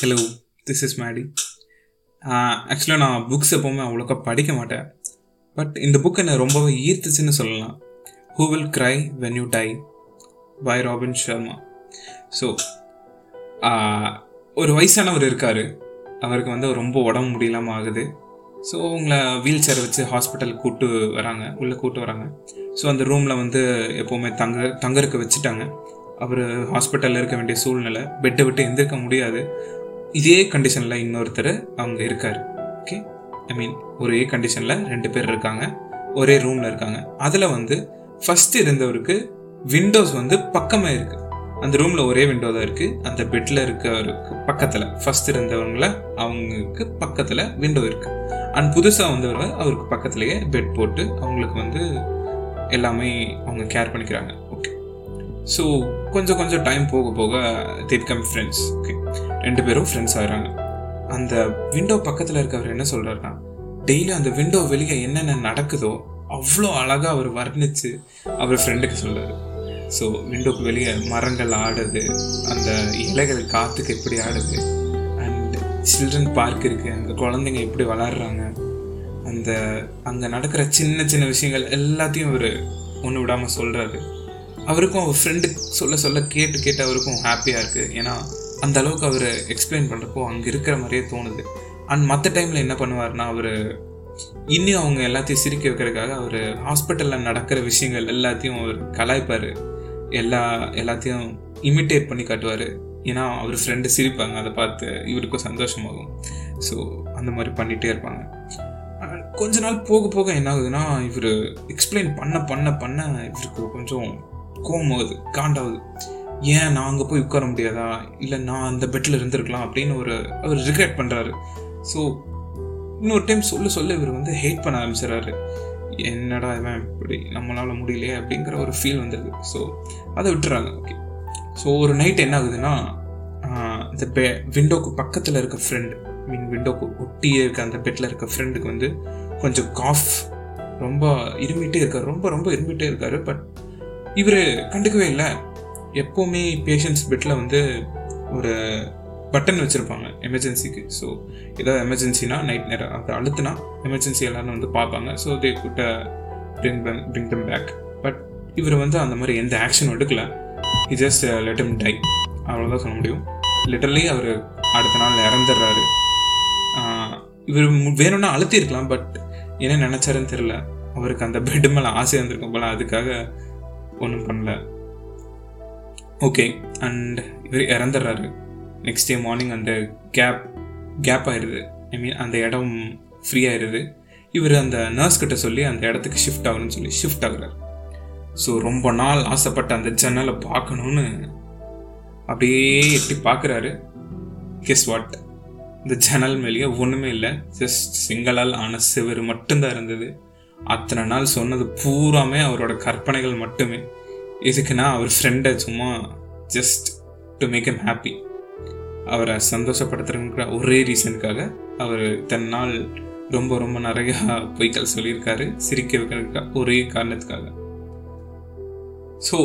Hello this is Maddy ஆக்சுவலாக நான் books எப்போவுமே அவ்வளோக்கா படிக்க மாட்டேன். பட் இந்த புக் என்னை ரொம்பவே ஈர்த்துச்சுன்னு சொல்லலாம். Who will cry when you die by Robin Sharma so ஒரு வயசானவர் இருக்கார். அவருக்கு வந்து ரொம்ப உடம்பு முடியலாமல் ஆகுது. ஸோ அவங்கள வீல் சேர் வச்சு ஹாஸ்பிட்டல் கூப்பிட்டு வராங்க. உள்ளே கூப்பிட்டு வராங்க. ஸோ அந்த ரூமில் வந்து எப்போவுமே தங்க தங்கறதுக்கு வச்சுட்டாங்க. அவர் ஹாஸ்பிட்டலில் இருக்க வேண்டிய சூழ்நிலை பெட்டை விட்டு எந்திருக்க முடியாது. இதே கண்டிஷனில் இன்னொருத்தர் அவங்க இருக்கார். ஓகே ஐ மீன் ஒரே கண்டிஷனில் ரெண்டு பேர் இருக்காங்க. ஒரே ரூமில் இருக்காங்க. அதில் வந்து ஃபஸ்ட் இருந்தவருக்கு விண்டோஸ் வந்து பக்கமாக இருக்குது அந்த ரூமில் ஒரே விண்டோ தான் இருக்குது அந்த பெட்டில் இருக்கவருக்கு பக்கத்தில். ஃபஸ்ட் இருந்தவங்கள அவங்களுக்கு பக்கத்தில் விண்டோ இருக்குது அண்ட் புதுசாக வந்தவர் அவருக்கு பக்கத்துலேயே பெட் போட்டு அவங்களுக்கு வந்து எல்லாமே அவங்க கேர் பண்ணிக்கிறாங்க. ஓகே ஸோ கொஞ்சம் கொஞ்சம் டைம் போக போக தே கம் ஃப்ரெண்ட்ஸ் ஓகே ரெண்டு பேரும் ஃப்ரெண்ட்ஸ் ஆகிறாங்க அந்த விண்டோ பக்கத்தில் இருக்கவர் என்ன சொல்கிறாருன்னா டெய்லி அந்த விண்டோ வெளியே என்னென்ன நடக்குதோ அவ்வளோ அழகாக அவர் வர்ணித்து அவர் ஃப்ரெண்டுக்கு சொல்கிறாரு ஸோ விண்டோக்கு வெளியே மரங்கள் ஆடுது அந்த இலைகள் காற்றுக்கு எப்படி ஆடுது அண்ட் சில்ட்ரன் பார்க் இருக்குது அங்கே குழந்தைங்க எப்படி வளர்கிறாங்க அந்த அங்கே நடக்கிற சின்ன சின்ன விஷயங்கள் எல்லாத்தையும் அவர் ஒன்று விடாமல் சொல்கிறாரு அவருக்கும் அவர் ஃப்ரெண்டு சொல்ல சொல்ல கேட்டு கேட்டு அவருக்கும் ஹாப்பியாக இருக்குது ஏன்னா அந்த அளவுக்கு அவர் எக்ஸ்பிளைன் பண்ணுறப்போ அங்கே இருக்கிற மாதிரியே தோணுது. அண்ட் மற்ற டைமில் என்ன பண்ணுவார்னா அவர் இன்னும் அவங்க எல்லாத்தையும் சிரிக்க வைக்கிறதுக்காக அவர் ஹாஸ்பிட்டலில் நடக்கிற விஷயங்கள் எல்லாத்தையும் அவர் கலாய்ப்பார். எல்லா எல்லாத்தையும் இமிட்டேட் பண்ணி காட்டுவார். ஏன்னா அவர் ஃப்ரெண்டு சிரிப்பாங்க அதை பார்த்து இவருக்கும் சந்தோஷமாகும். ஸோ அந்த மாதிரி பண்ணிகிட்டே இருப்பாங்க. கொஞ்ச நாள் போக போக என்ன ஆகுதுன்னா இவர் எக்ஸ்பிளைன் பண்ண பண்ண பண்ண இவருக்கு கொஞ்சம் கோமாகுது காண்டாகுது. ஏன் நான் அங்கே போய் உட்கார முடியாதா? இல்லை நான் அந்த பெட்டில் இருந்திருக்கலாம் அப்படின்னு ஒரு அவர் ரிக்ரெட் பண்ணுறாரு ஸோ இன்னொரு டைம் சொல்ல சொல்ல இவர் வந்து ஹேட் பண்ண ஆரம்பிச்சிடறாரு. என்னடா இவன் இப்படி நம்மளால் முடியலையே அப்படிங்கிற ஒரு ஃபீல் வந்துடுது ஸோ அதை விட்டுறாங்க. ஓகே ஸோ ஒரு நைட் என்ன ஆகுதுன்னா இந்த பெ விண்டோக்கு பக்கத்தில் இருக்க ஃப்ரெண்டு மீன் விண்டோக்கு ஒட்டியே இருக்க அந்த பெட்டில் இருக்க ஃப்ரெண்டுக்கு வந்து கொஞ்சம் காஃப் ரொம்ப இருமிட்டே இருக்கார். ரொம்ப ரொம்ப இருமிட்டே இருக்காரு. பட் இவர் கண்டுக்கவே இல்லை. எப்போவுமே பேஷண்ட்ஸ் பெட்டில் வந்து ஒரு பட்டன் வச்சுருப்பாங்க எமர்ஜென்சிக்கு ஸோ ஏதாவது எமர்ஜென்சினா நைட் நேரம் அதை அழுத்துனா எமர்ஜென்சி எல்லாரும் வந்து பார்ப்பாங்க. So they could bring bring them back but இவர் வந்து அந்த மாதிரி எந்த ஆக்ஷனும் எடுக்கல. He just let them die அவ்வளோதான் சொல்ல முடியும். லிட்டர்லி அவர் அடுத்த நாள் இறந்துடுறாரு. இவர் வேணும்னா அழுத்திருக்கலாம் பட் என்ன நினச்சாருன்னு தெரில அவருக்கு அந்த பெட்டு மேலே ஆசை இருந்திருக்கும் போல அதுக்காக ஒன்றும் பண்ணல. ஓகே அண்ட் இவர் இறந்துடுறாரு. நெக்ஸ்ட் டே மார்னிங் அந்த கேப் கேப் ஆயிடுது. ஐ மீன் அந்த இடம் ஃப்ரீ ஆயிடுது. இவர் அந்த நர்ஸ் கிட்ட சொல்லி அந்த இடத்துக்கு ஷிஃப்ட் ஆகணும்னு சொல்லி ஷிஃப்ட் ஆகுறாரு. ஸோ ரொம்ப நாள் ஆசைப்பட்ட அந்த ஜன்னலை பார்க்கணுன்னு அப்படியே எட்டி பார்க்குறாரு. கெஸ் வாட் இந்த ஜன்னல் மேலேயே ஒன்றுமே இல்லை. ஜஸ்ட் சிங்களால் ஆன சிவர் மட்டும்தான் இருந்தது. அத்தனை நாள் சொன்னது பூராமே அவரோட கற்பனைகள் மட்டுமே. எதுக்குன்னா அவர் ஃப்ரெண்டை சும்மா just to make them happy அவரை சந்தோஷப்படுத்துறங்கிற ஒரே ரீசனுக்காக அவர் தன்னால் ரொம்ப ரொம்ப நிறையா பொய்கள் சொல்லியிருக்காரு சிரிக்க வைக்கிறதுக்காக ஒரே காரணத்துக்காக. ஸோ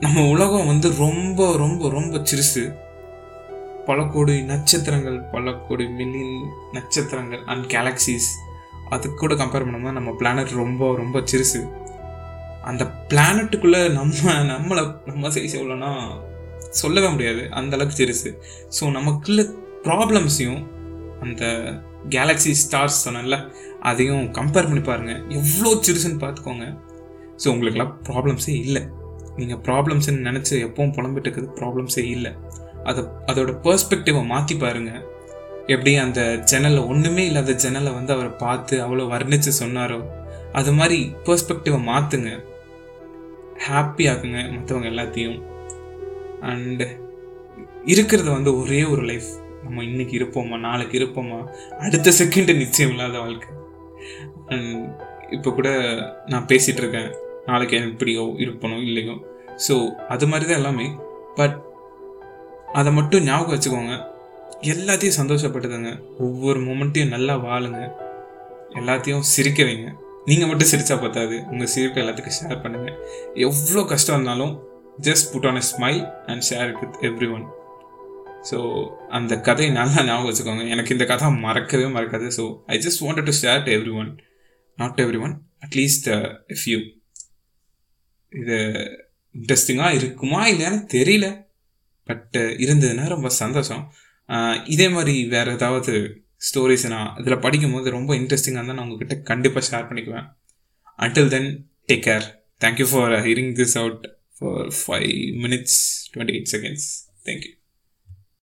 நம்ம உலகம் வந்து ரொம்ப ரொம்ப ரொம்ப சிறுசு. பல கோடி நட்சத்திரங்கள் பல கோடி மில்லியன் நட்சத்திரங்கள் அண்ட் கேலக்சிஸ் அது கூட கம்பேர் பண்ணோம்னா நம்ம பிளானட் ரொம்ப ரொம்ப சிறுசு. அந்த பிளானட்டுக்குள்ளே நம்ம நம்மளை நம்ம சைஸ் எவ்வளோன்னா சொல்லவே முடியாது. அந்த அளவுக்கு சிறுசு ஸோ நமக்குள்ள ப்ராப்ளம்ஸையும் அந்த கேலக்ஸி ஸ்டார்ஸ் சொன்னல அதையும் கம்பேர் பண்ணி பாருங்கள் எவ்வளோ சிறுசுன்னு பார்த்துக்கோங்க. ஸோ உங்களுக்கெல்லாம் ப்ராப்ளம்ஸே இல்லை. நீங்கள் ப்ராப்ளம்ஸ்ன்னு நினச்சி எப்பவும் புலம்பிட்டு இருக்கிறது ப்ராப்ளம்ஸே இல்லை. அதை அதோட பர்ஸ்பெக்டிவை மாற்றி பாருங்கள் எப்படி அந்த ஜன்னலில் ஒன்றுமே இல்லாத ஜன்னலை வந்து அவரை பார்த்து அவ்வளோ வர்ணித்து சொன்னாரோ அது மாதிரி பர்ஸ்பெக்டிவை மாற்றுங்க ஹாப்பி ஆக்குங்க மற்றவங்க எல்லாத்தையும். அண்டு இருக்கிறது வந்து ஒரே ஒரு லைஃப் நம்ம இன்னைக்கு இருப்போமா நாளைக்கு இருப்போமா? அடுத்த செகண்ட் நிச்சயம் இல்லாத வாழ்க்கை. அண்ட் இப்போ கூட நான் பேசிகிட்டு இருக்கேன். நாளைக்கு எப்படியோ இருப்பனோ இல்லையோ. ஸோ அது மாதிரி தான் எல்லாமே. பட் அதை மட்டும் ஞாபகம் வச்சுக்கோங்க. எல்லாத்தையும் சந்தோஷப்பட்டுதுங்க ஒவ்வொரு மூமெண்ட்டையும் நல்லா வாழுங்க. எல்லாத்தையும் சிரிக்க வைங்க. நீங்கள் மட்டும் சிரிச்சா பார்த்தாது உங்கள் சிரிப்பை எல்லாத்துக்கும் ஷேர் பண்ணுங்கள் எவ்வளோ கஷ்டம் இருந்தாலும் just put on a smile and share it with everyone so அந்த கதையை நல்லா ஞாபகம் வச்சுக்கோங்க. எனக்கு இந்த கதை மறக்கவே மறக்காது. So I just wanted to share to everyone not everyone at least if you இது இன்ட்ரெஸ்டிங்காக இருக்குமா இல்லையான்னு தெரியல. பட் uh, இருந்ததுன்னா ரொம்ப சந்தோஷம். இதே மாதிரி வேறு ஏதாவது ஸ்டோரிஸ் நான் இதில் படிக்கும்போது ரொம்ப இன்ட்ரெஸ்டிங்காக இருந்தால் நான் உங்ககிட்ட கண்டிப்பாக ஷேர் பண்ணிக்குவேன். Until then take care thank you for hearing this out for five minutes twenty eight seconds thank you